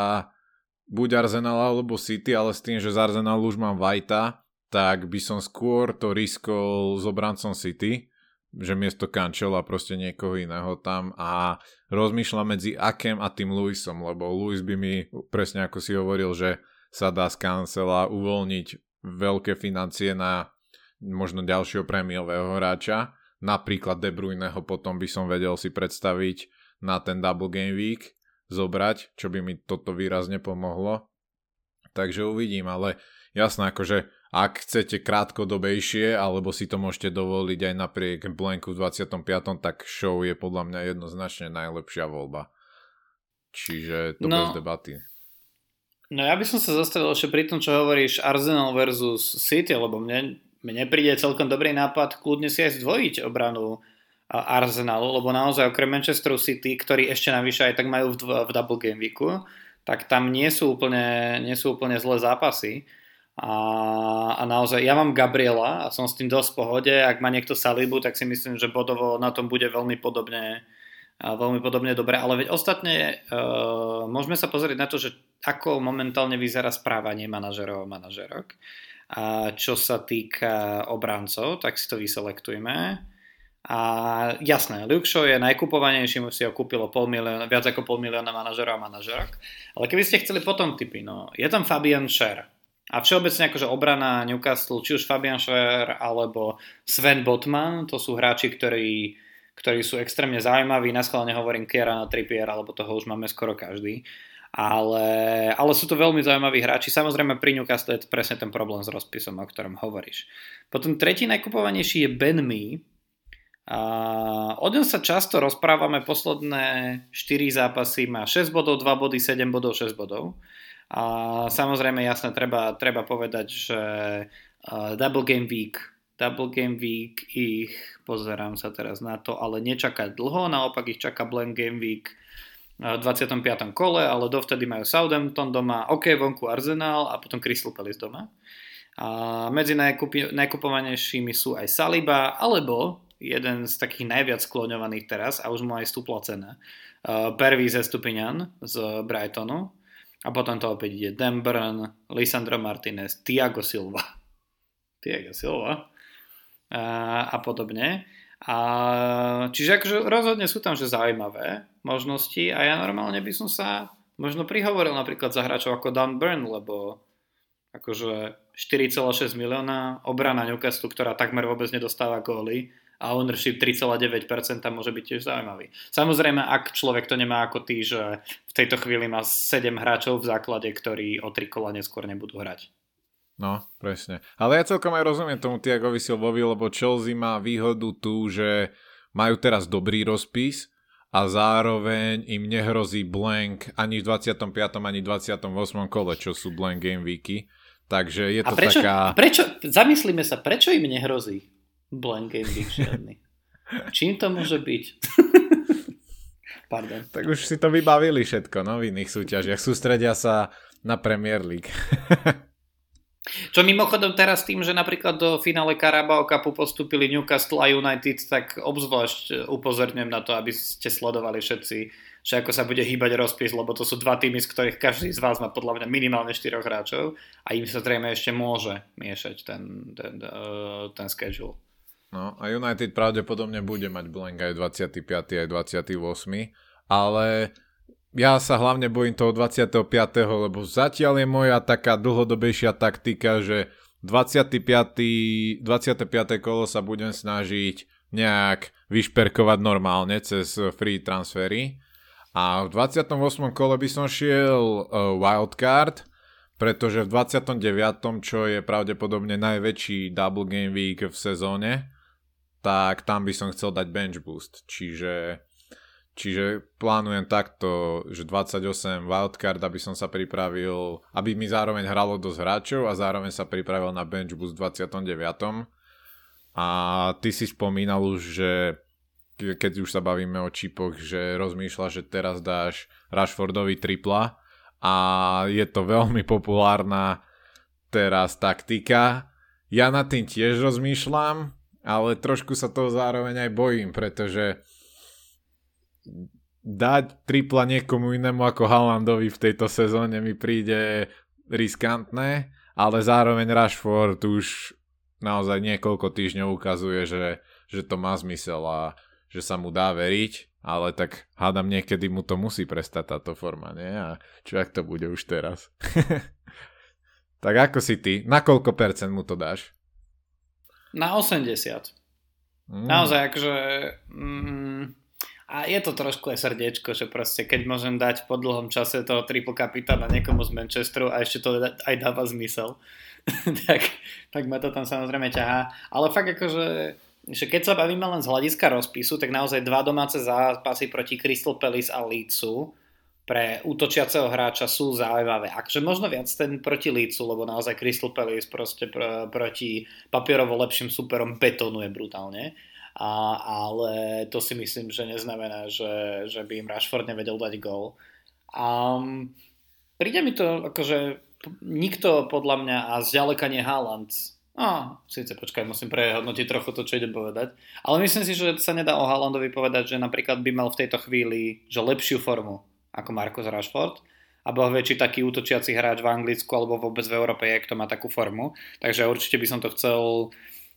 buď Arsenal alebo City, ale s tým, že z Arsenalu už mám Vajta, tak by som skôr to riskol s obrancom City, že miesto Kančela proste niekoho iného tam a rozmýšľam medzi Akem a tým Luisom, lebo Luis by mi, presne ako si hovoril, že sa dá z Cancela uvoľniť veľké financie na možno ďalšieho prémiového hráča, napríklad De Bruyneho potom by som vedel si predstaviť na ten Double Game Week zobrať, čo by mi toto výrazne pomohlo. Takže uvidím, ale jasné, akože ak chcete krátkodobejšie, alebo si to môžete dovoliť aj napriek blanku v 25., tak show je podľa mňa jednoznačne najlepšia voľba. Čiže to no, bez debaty. No ja by som sa zastavil ešte pri tom, čo hovoríš Arsenal versus City, lebo mne, mne príde celkom dobrý nápad kľudne si aj zdvojiť obranu Arsenalu, lebo naozaj okrem Manchester City, ktorí ešte navyše aj tak majú v, v double game weeku, tak tam nie sú úplne, nie sú úplne zlé zápasy A, a naozaj, ja mám Gabriela a som s tým dosť v pohode. Ak má niekto Salibu, tak si myslím, že bodovo na tom bude veľmi podobne, veľmi podobne dobre. Ale veď ostatne uh, môžeme sa pozrieť na to, že ako momentálne vyzerá správanie manažerov a manažerok. A čo sa týka obrancov, tak si to vyselektujme. A jasné, Luke Shaw je najkupovanejší, si ho kúpilo pol milióna, viac ako pol milióna manažerov a manažerok. Ale keby ste chceli potom typy, no, je tam Fabian Scher. A všeobecne akože obrana Newcastle, či už Fabian Scher alebo Sven Botman, to sú hráči, ktorí, ktorí sú extrémne zaujímaví. Na schválne hovorím Kiera na Trippier, alebo toho už máme skoro každý. Ale, ale sú to veľmi zaujímaví hráči. Samozrejme pri Newcastle je to presne ten problém s rozpisom, o ktorom hovoríš. Potom tretí najkupovanejší je Ben Mee, a o ňom sa často rozprávame, posledné 4 zápasy má 6 bodov, 2 body, 7 bodov, 6 bodov. A samozrejme jasne treba, treba povedať, že Double Game Week Double Game Week ich, pozerám sa teraz na to, ale nečaká dlho, naopak ich čaká Blank Game Week v 25. kole, ale dovtedy majú Southampton doma, OK, vonku Arsenal a potom Crystal Palace doma. A medzi najkupovanejšími sú aj Saliba, alebo jeden z takých najviac skloňovaných teraz a už mu aj stúpla cena. Uh, Perví ze Stupinian z Brightonu a potom to opäť ide Dan Burn, Lisandro Martinez, Tiago Silva. Tiago Silva uh, a podobne. A, čiže akože rozhodne sú tam že zaujímavé možnosti a ja normálne by som sa možno prihovoril napríklad za hráčov ako Dan Burn, lebo akože 4,6 milióna obrana Newcastle, ktorá takmer vôbec nedostáva góly a ownership 3,9% môže byť tiež zaujímavý. Samozrejme, ak človek to nemá ako ty, že v tejto chvíli má 7 hráčov v základe, ktorí o 3 kola neskôr nebudú hrať. No, presne. Ale ja celkom aj rozumiem tomu Tiagovi Silvovi, lebo Chelsea má výhodu tu, že majú teraz dobrý rozpis a zároveň im nehrozí blank ani v 25. ani 28. kole, čo sú blank game weeky. Takže je to a prečo, taká... Prečo, zamyslíme sa, prečo im nehrozí? Blank game žiadny. Čím to môže byť? Pardon. Tak už si to vybavili všetko, no, v iných súťažiach. Sústredia sa na Premier League. Čo mimochodom teraz tým, že napríklad do finále Carabao Cupu postupili Newcastle a United, tak obzvlášť upozorňujem na to, aby ste sledovali všetci, že ako sa bude hýbať rozpis, lebo to sú dva týmy, z ktorých každý z vás má podľa mňa minimálne 4 hráčov a im sa zrejme ešte môže miešať ten, ten, uh, ten schedule. No a United pravdepodobne bude mať blank aj 25. aj 28. Ale ja sa hlavne bojím toho 25. lebo zatiaľ je moja taká dlhodobejšia taktika, že 25. 25. kolo sa budem snažiť nejak vyšperkovať normálne cez free transfery. A v 28. kole by som šiel uh, wildcard, pretože v 29. čo je pravdepodobne najväčší double game week v sezóne, tak tam by som chcel dať bench boost. Čiže, čiže plánujem takto, že 28 wildcard, aby som sa pripravil, aby mi zároveň hralo dosť hráčov a zároveň sa pripravil na bench boost v 29. A ty si spomínal už, že keď už sa bavíme o čipoch, že rozmýšľa, že teraz dáš Rashfordovi tripla a je to veľmi populárna teraz taktika. Ja nad tým tiež rozmýšľam, ale trošku sa toho zároveň aj bojím, pretože dať tripla niekomu inému ako Haalandovi v tejto sezóne mi príde riskantné, ale zároveň Rashford už naozaj niekoľko týždňov ukazuje, že, že to má zmysel a že sa mu dá veriť, ale tak hádam niekedy mu to musí prestať táto forma, nie? A čo ak to bude už teraz? tak ako si ty? Na koľko percent mu to dáš? Na 80. Mm. Naozaj, akože... Mm, a je to trošku aj srdiečko, že proste keď môžem dať po dlhom čase toho triple kapitána niekomu z Manchesteru a ešte to aj dáva zmysel, tak, tak ma to tam samozrejme ťahá. Ale fakt akože že keď sa bavíme len z hľadiska rozpisu, tak naozaj dva domáce zápasy proti Crystal Palace a Leedsu pre útočiaceho hráča sú zaujímavé. Akže možno viac ten proti Lícu, lebo naozaj Crystal Palace proste pr- proti papierovo lepším superom betonuje brutálne. A, ale to si myslím, že neznamená, že, že by im Rashford nevedel dať gol. A príde mi to akože nikto podľa mňa a zďaleka nie Haaland No, síce počkaj, musím prehodnotiť trochu to, čo idem povedať. Ale myslím si, že sa nedá o Haalandovi povedať, že napríklad by mal v tejto chvíli že lepšiu formu ako Marcus Rashford. A bol väčší taký útočiaci hráč v Anglicku alebo vôbec v Európe, kto má takú formu. Takže určite by som to chcel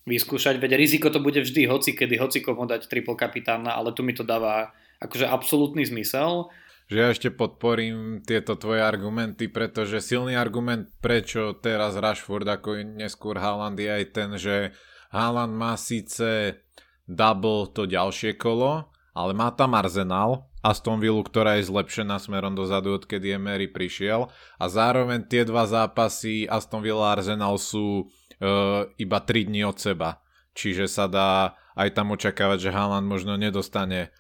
vyskúšať, veď riziko to bude vždy hoci kedy, hoci komu dať triple kapitána, ale tu mi to dáva akože absolútny zmysel. Že ja ešte podporím tieto tvoje argumenty, pretože silný argument, prečo teraz Rashford ako neskôr Haaland je aj ten, že Haaland má síce double to ďalšie kolo, ale má tam Arsenal, Aston Villa, ktorá je zlepšená smerom dozadu, odkedy Emery prišiel a zároveň tie dva zápasy Aston Villa a Arsenal sú uh, iba 3 dní od seba. Čiže sa dá aj tam očakávať, že Haaland možno nedostane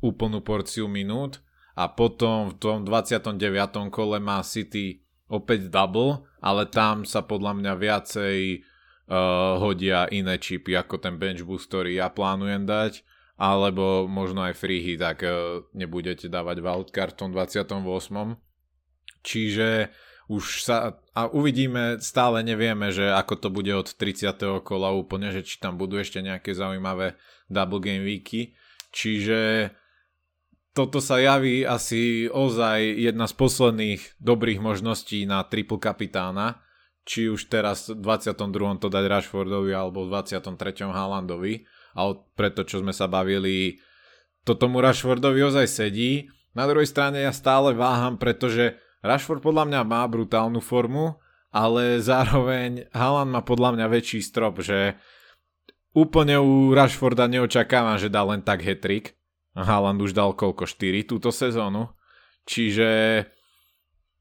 úplnú porciu minút, a potom v tom 29. kole má City opäť double, ale tam sa podľa mňa viacej uh, hodia iné čipy ako ten bench boost, ktorý ja plánujem dať, alebo možno aj free hit, ak uh, nebudete dávať wildcard v tom 28. Čiže už sa, a uvidíme, stále nevieme, že ako to bude od 30. kola úplne, že či tam budú ešte nejaké zaujímavé double game weeky. Čiže toto sa javí asi ozaj jedna z posledných dobrých možností na triple kapitána, či už teraz v 22. to dať Rashfordovi alebo v 23. Haalandovi, ale preto, čo sme sa bavili, to tomu Rashfordovi ozaj sedí. Na druhej strane ja stále váham, pretože Rashford podľa mňa má brutálnu formu, ale zároveň Haaland má podľa mňa väčší strop, že úplne u Rashforda neočakávam, že dá len tak hetrik, Haaland už dal koľko? 4 túto sezónu. Čiže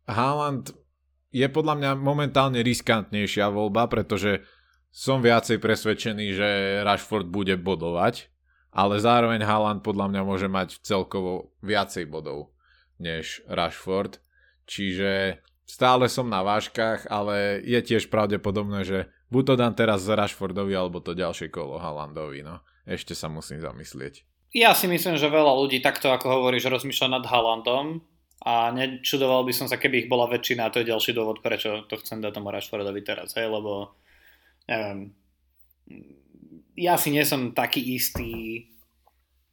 Haaland je podľa mňa momentálne riskantnejšia voľba, pretože som viacej presvedčený, že Rashford bude bodovať, ale zároveň Haaland podľa mňa môže mať celkovo viacej bodov než Rashford. Čiže stále som na vážkach, ale je tiež pravdepodobné, že buď to dám teraz Rashfordovi, alebo to ďalšie kolo Haalandovi. No. Ešte sa musím zamyslieť. Ja si myslím, že veľa ľudí takto, ako hovoríš, rozmýšľa nad Haalandom a nečudoval by som sa, keby ich bola väčšina a to je ďalší dôvod, prečo to chcem dať tomu Rashfordovi teraz, hej, lebo neviem, ja si nie som taký istý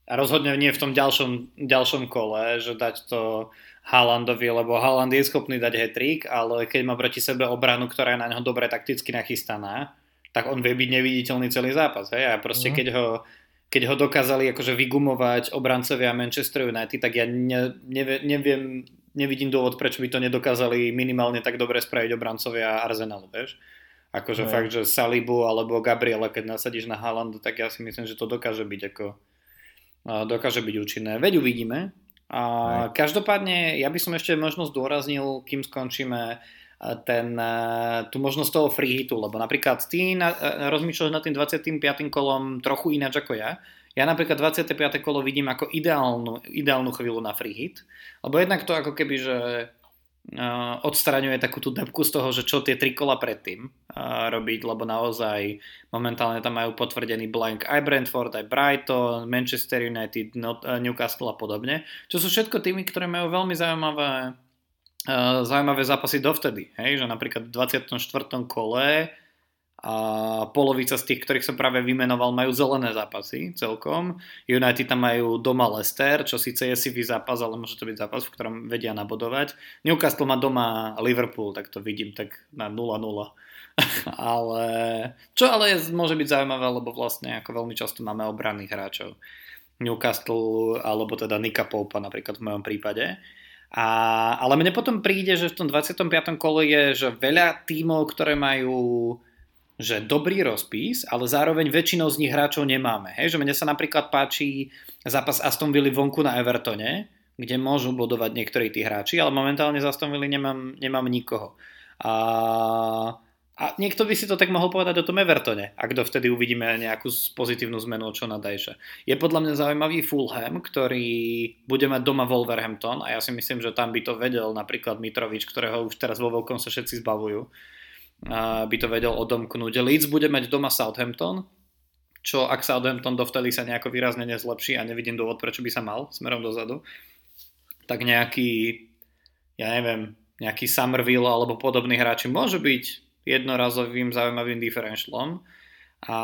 a rozhodne nie v tom ďalšom, ďalšom kole, že dať to Haalandovi, lebo Haaland je schopný dať hetrik, ale keď má proti sebe obranu, ktorá je na neho dobre takticky nachystaná, tak on vie byť neviditeľný celý zápas. Hej? A proste mm. keď ho keď ho dokázali akože vygumovať obrancovia Manchester United, tak ja ne, nevie, neviem, nevidím dôvod, prečo by to nedokázali minimálne tak dobre spraviť obrancovia Arsenalu, vieš. Akože no. fakt, že Salibu alebo Gabriela, keď nasadíš na Haalandu, tak ja si myslím, že to dokáže byť ako dokáže byť účinné. Veď uvidíme. A každopádne, ja by som ešte možno zdôraznil, kým skončíme ten, tú možnosť toho free hitu, lebo napríklad ty na, rozmýšľaš nad tým 25. kolom trochu ináč ako ja. Ja napríklad 25. kolo vidím ako ideálnu, ideálnu chvíľu na free hit, lebo jednak to ako keby, že odstraňuje takú tú depku z toho, že čo tie tri kola predtým robiť, lebo naozaj momentálne tam majú potvrdený blank aj Brentford, aj Brighton, Manchester United, Newcastle a podobne, čo sú všetko tými, ktoré majú veľmi zaujímavé zaujímavé zápasy dovtedy, hej, že napríklad v 24. kole a polovica z tých, ktorých som práve vymenoval, majú zelené zápasy celkom. United tam majú doma Leicester, čo síce je sivý zápas, ale môže to byť zápas, v ktorom vedia nabodovať. Newcastle má doma Liverpool, tak to vidím tak na 0-0. ale, čo ale je, môže byť zaujímavé, lebo vlastne ako veľmi často máme obranných hráčov. Newcastle alebo teda Nika Poupa napríklad v mojom prípade. A, ale mne potom príde, že v tom 25. kole je že veľa tímov, ktoré majú že dobrý rozpis, ale zároveň väčšinou z nich hráčov nemáme. Hej? Že mne sa napríklad páči zápas Aston Villa vonku na Evertone, kde môžu bodovať niektorí tí hráči, ale momentálne z Aston Villa nemám, nemám nikoho. A a niekto by si to tak mohol povedať o tom Evertone, ak dovtedy uvidíme nejakú pozitívnu zmenu čo na Dajše. Je podľa mňa zaujímavý Fulham, ktorý bude mať doma Wolverhampton a ja si myslím, že tam by to vedel napríklad Mitrovič, ktorého už teraz vo veľkom sa všetci zbavujú, by to vedel odomknúť. Leeds bude mať doma Southampton, čo ak Southampton dovtedy sa nejako výrazne nezlepší a nevidím dôvod, prečo by sa mal smerom dozadu, tak nejaký, ja neviem, nejaký Somerville alebo podobní hráči môžu byť jednorazovým zaujímavým differentialom. A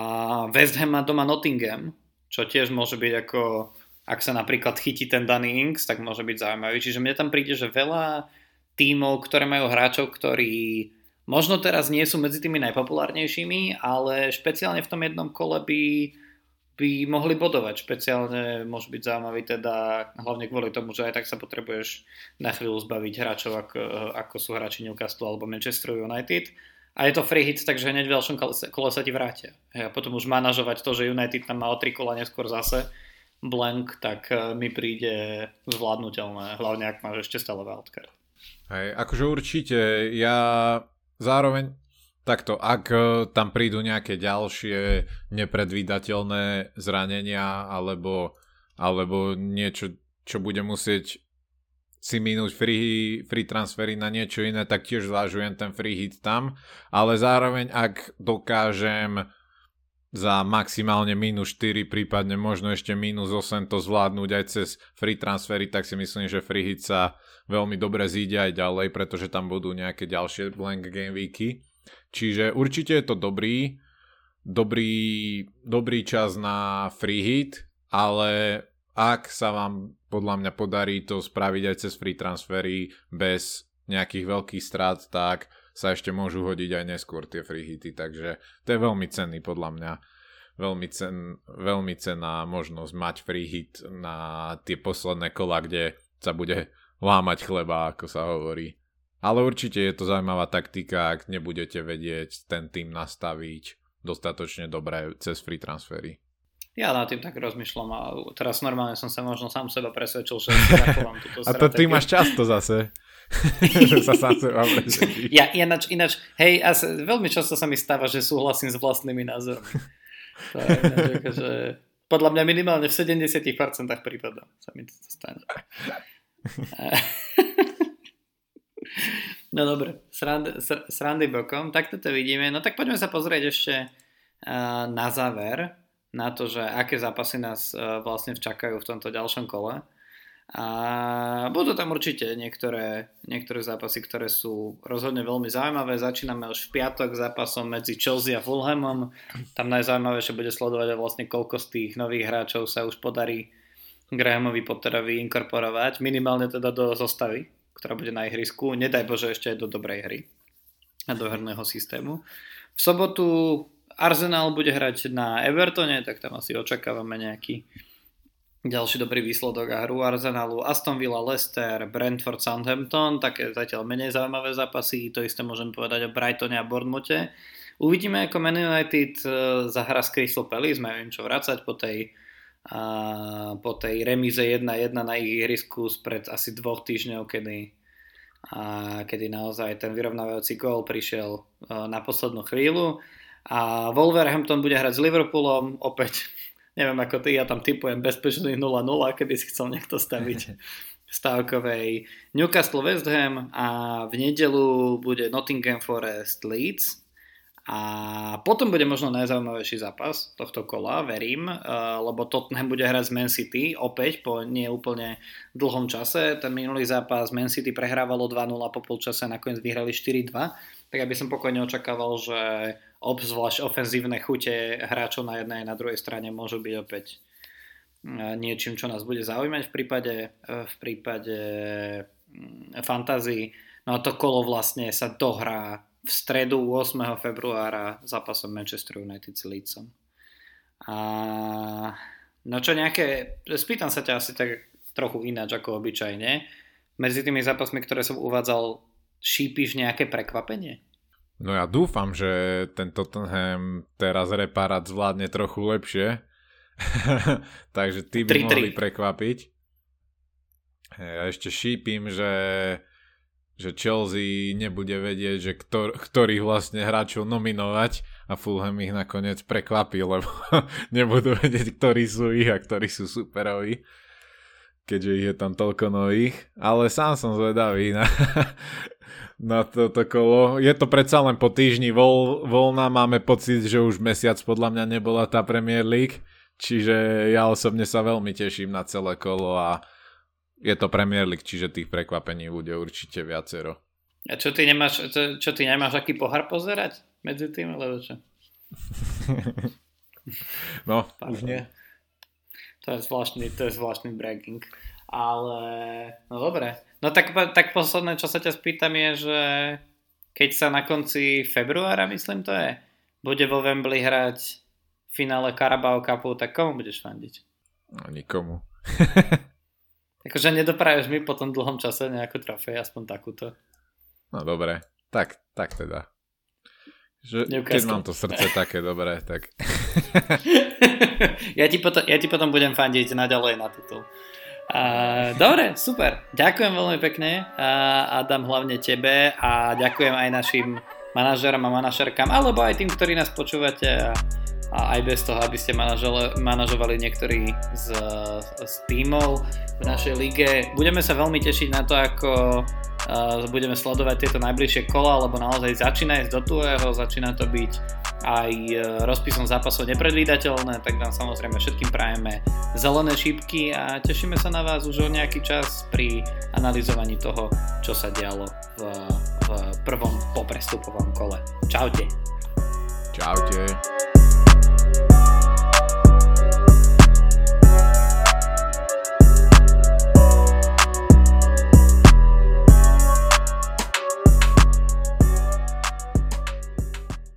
West Ham má doma Nottingham, čo tiež môže byť ako, ak sa napríklad chytí ten daný Inks, tak môže byť zaujímavý. Čiže mne tam príde, že veľa tímov, ktoré majú hráčov, ktorí možno teraz nie sú medzi tými najpopulárnejšími, ale špeciálne v tom jednom kole by by mohli bodovať. Špeciálne môže byť zaujímavý teda, hlavne kvôli tomu, že aj tak sa potrebuješ na chvíľu zbaviť hráčov, ako, ako sú hráči Newcastle alebo Manchester United. A je to free hit, takže hneď v ďalšom kole sa ti vrátia. A potom už manažovať to, že United tam má o tri kola neskôr zase blank, tak e, mi príde zvládnutelné, hlavne ak máš ešte stále wildcard. Hej, akože určite, ja zároveň Takto, ak e, tam prídu nejaké ďalšie nepredvídateľné zranenia alebo, alebo niečo, čo bude musieť si minúť free, free transfery na niečo iné, tak tiež zvážujem ten free hit tam, ale zároveň ak dokážem za maximálne minus 4, prípadne možno ešte minus 8 to zvládnuť aj cez free transfery, tak si myslím, že free hit sa veľmi dobre zíde aj ďalej, pretože tam budú nejaké ďalšie blank game weeky. Čiže určite je to dobrý, dobrý, dobrý čas na free hit, ale ak sa vám podľa mňa podarí to spraviť aj cez free transfery bez nejakých veľkých strát, tak sa ešte môžu hodiť aj neskôr tie free hity, takže to je veľmi cenný podľa mňa. Veľmi, cen, veľmi cená možnosť mať free hit na tie posledné kola, kde sa bude lámať chleba, ako sa hovorí. Ale určite je to zaujímavá taktika, ak nebudete vedieť ten tým nastaviť dostatočne dobre cez free transfery. Ja na tým tak rozmýšľam a teraz normálne som sa možno sám seba presvedčil, že zachovám túto A to ty máš často zase. Že sa sám seba Ja ináč, ináč, hej, a sa, veľmi často sa mi stáva, že súhlasím s vlastnými názormi. To podľa mňa minimálne v 70% prípadov sa mi to stane. No dobre, srandy, srandy bokom, tak toto vidíme. No tak poďme sa pozrieť ešte uh, na záver, na to, že aké zápasy nás uh, vlastne včakajú v tomto ďalšom kole. A budú tam určite niektoré, niektoré zápasy, ktoré sú rozhodne veľmi zaujímavé. Začíname už v piatok zápasom medzi Chelsea a Fulhamom. Tam najzaujímavejšie bude sledovať vlastne koľko z tých nových hráčov sa už podarí Grahamovi Potterovi inkorporovať, minimálne teda do zostavy ktorá bude na ihrisku. Nedaj Bože ešte aj do dobrej hry a do herného systému. V sobotu Arsenal bude hrať na Evertone, tak tam asi očakávame nejaký ďalší dobrý výsledok a hru Arsenalu. Aston Villa, Leicester, Brentford, Southampton, také zatiaľ menej zaujímavé zápasy, to isté môžem povedať o Brightone a Bournemouthe. Uvidíme, ako Man United eh, zahra s Crystal Palace, majú im čo vrácať po tej a po tej remíze 1-1 na ich ihrisku spred asi dvoch týždňov, kedy, a kedy naozaj ten vyrovnávajúci gól prišiel na poslednú chvíľu. A Wolverhampton bude hrať s Liverpoolom, opäť neviem ako ty, ja tam typujem bezpečný 0-0, keby si chcel niekto staviť stávkovej Newcastle West Ham a v nedelu bude Nottingham Forest Leeds a potom bude možno najzaujímavejší zápas tohto kola, verím, eh, lebo Tottenham bude hrať z Man City opäť po nie úplne dlhom čase. Ten minulý zápas Man City prehrávalo 2-0 po polčase, nakoniec vyhrali 4-2. Tak aby som pokojne očakával, že obzvlášť ofenzívne chute hráčov na jednej a na druhej strane môžu byť opäť eh, niečím, čo nás bude zaujímať v prípade, v prípade mm, fantázii. No a to kolo vlastne sa dohrá v stredu 8. februára zápasom Manchester United s Leedsom. A no čo nejaké, spýtam sa ťa asi tak trochu ináč ako obyčajne. Medzi tými zápasmi, ktoré som uvádzal, šípiš nejaké prekvapenie? No ja dúfam, že ten Tottenham teraz reparát zvládne trochu lepšie. Takže ty by 3-3. mohli prekvapiť. Ja ešte šípim, že že Chelsea nebude vedieť, že ktor, ktorých vlastne hráčov nominovať a Fulham ich nakoniec prekvapí, lebo nebudú vedieť, ktorí sú ich a ktorí sú superoví, keďže ich je tam toľko nových. Ale sám som zvedavý na, na toto kolo. Je to predsa len po týždni voľ, voľna, máme pocit, že už mesiac podľa mňa nebola tá Premier League, čiže ja osobne sa veľmi teším na celé kolo a je to Premier League, čiže tých prekvapení bude určite viacero. A čo ty nemáš, čo, čo ty nemáš aký pohár pozerať medzi tým, alebo čo? no, Pardon. už nie. To je zvláštny, to je zvláštny bragging. Ale, no dobre. No tak, tak posledné, čo sa ťa spýtam je, že keď sa na konci februára, myslím to je, bude vo Wembley hrať v finále Carabao Cupu, tak komu budeš fandiť? No nikomu. akože nedopraješ mi po tom dlhom čase nejakú trofej, aspoň takúto. No dobre, tak, tak teda. Že, keď mám to srdce také dobré, tak... ja, ti potom, ja ti potom budem fandiť naďalej na titul. Uh, dobre, super. Ďakujem veľmi pekne uh, Adam hlavne tebe a ďakujem aj našim manažerom a manažerkám, alebo aj tým, ktorí nás počúvate a, a aj bez toho, aby ste manažovali niektorí z, z tímov v našej lige. Budeme sa veľmi tešiť na to, ako uh, budeme sledovať tieto najbližšie kola, lebo naozaj začína ísť do tuhého, začína to byť aj e, rozpisom zápasov nepredvídateľné, tak vám samozrejme všetkým prajeme zelené šípky a tešíme sa na vás už o nejaký čas pri analyzovaní toho, čo sa dialo v, v prvom poprestupovom kole. Čaute. Čaute.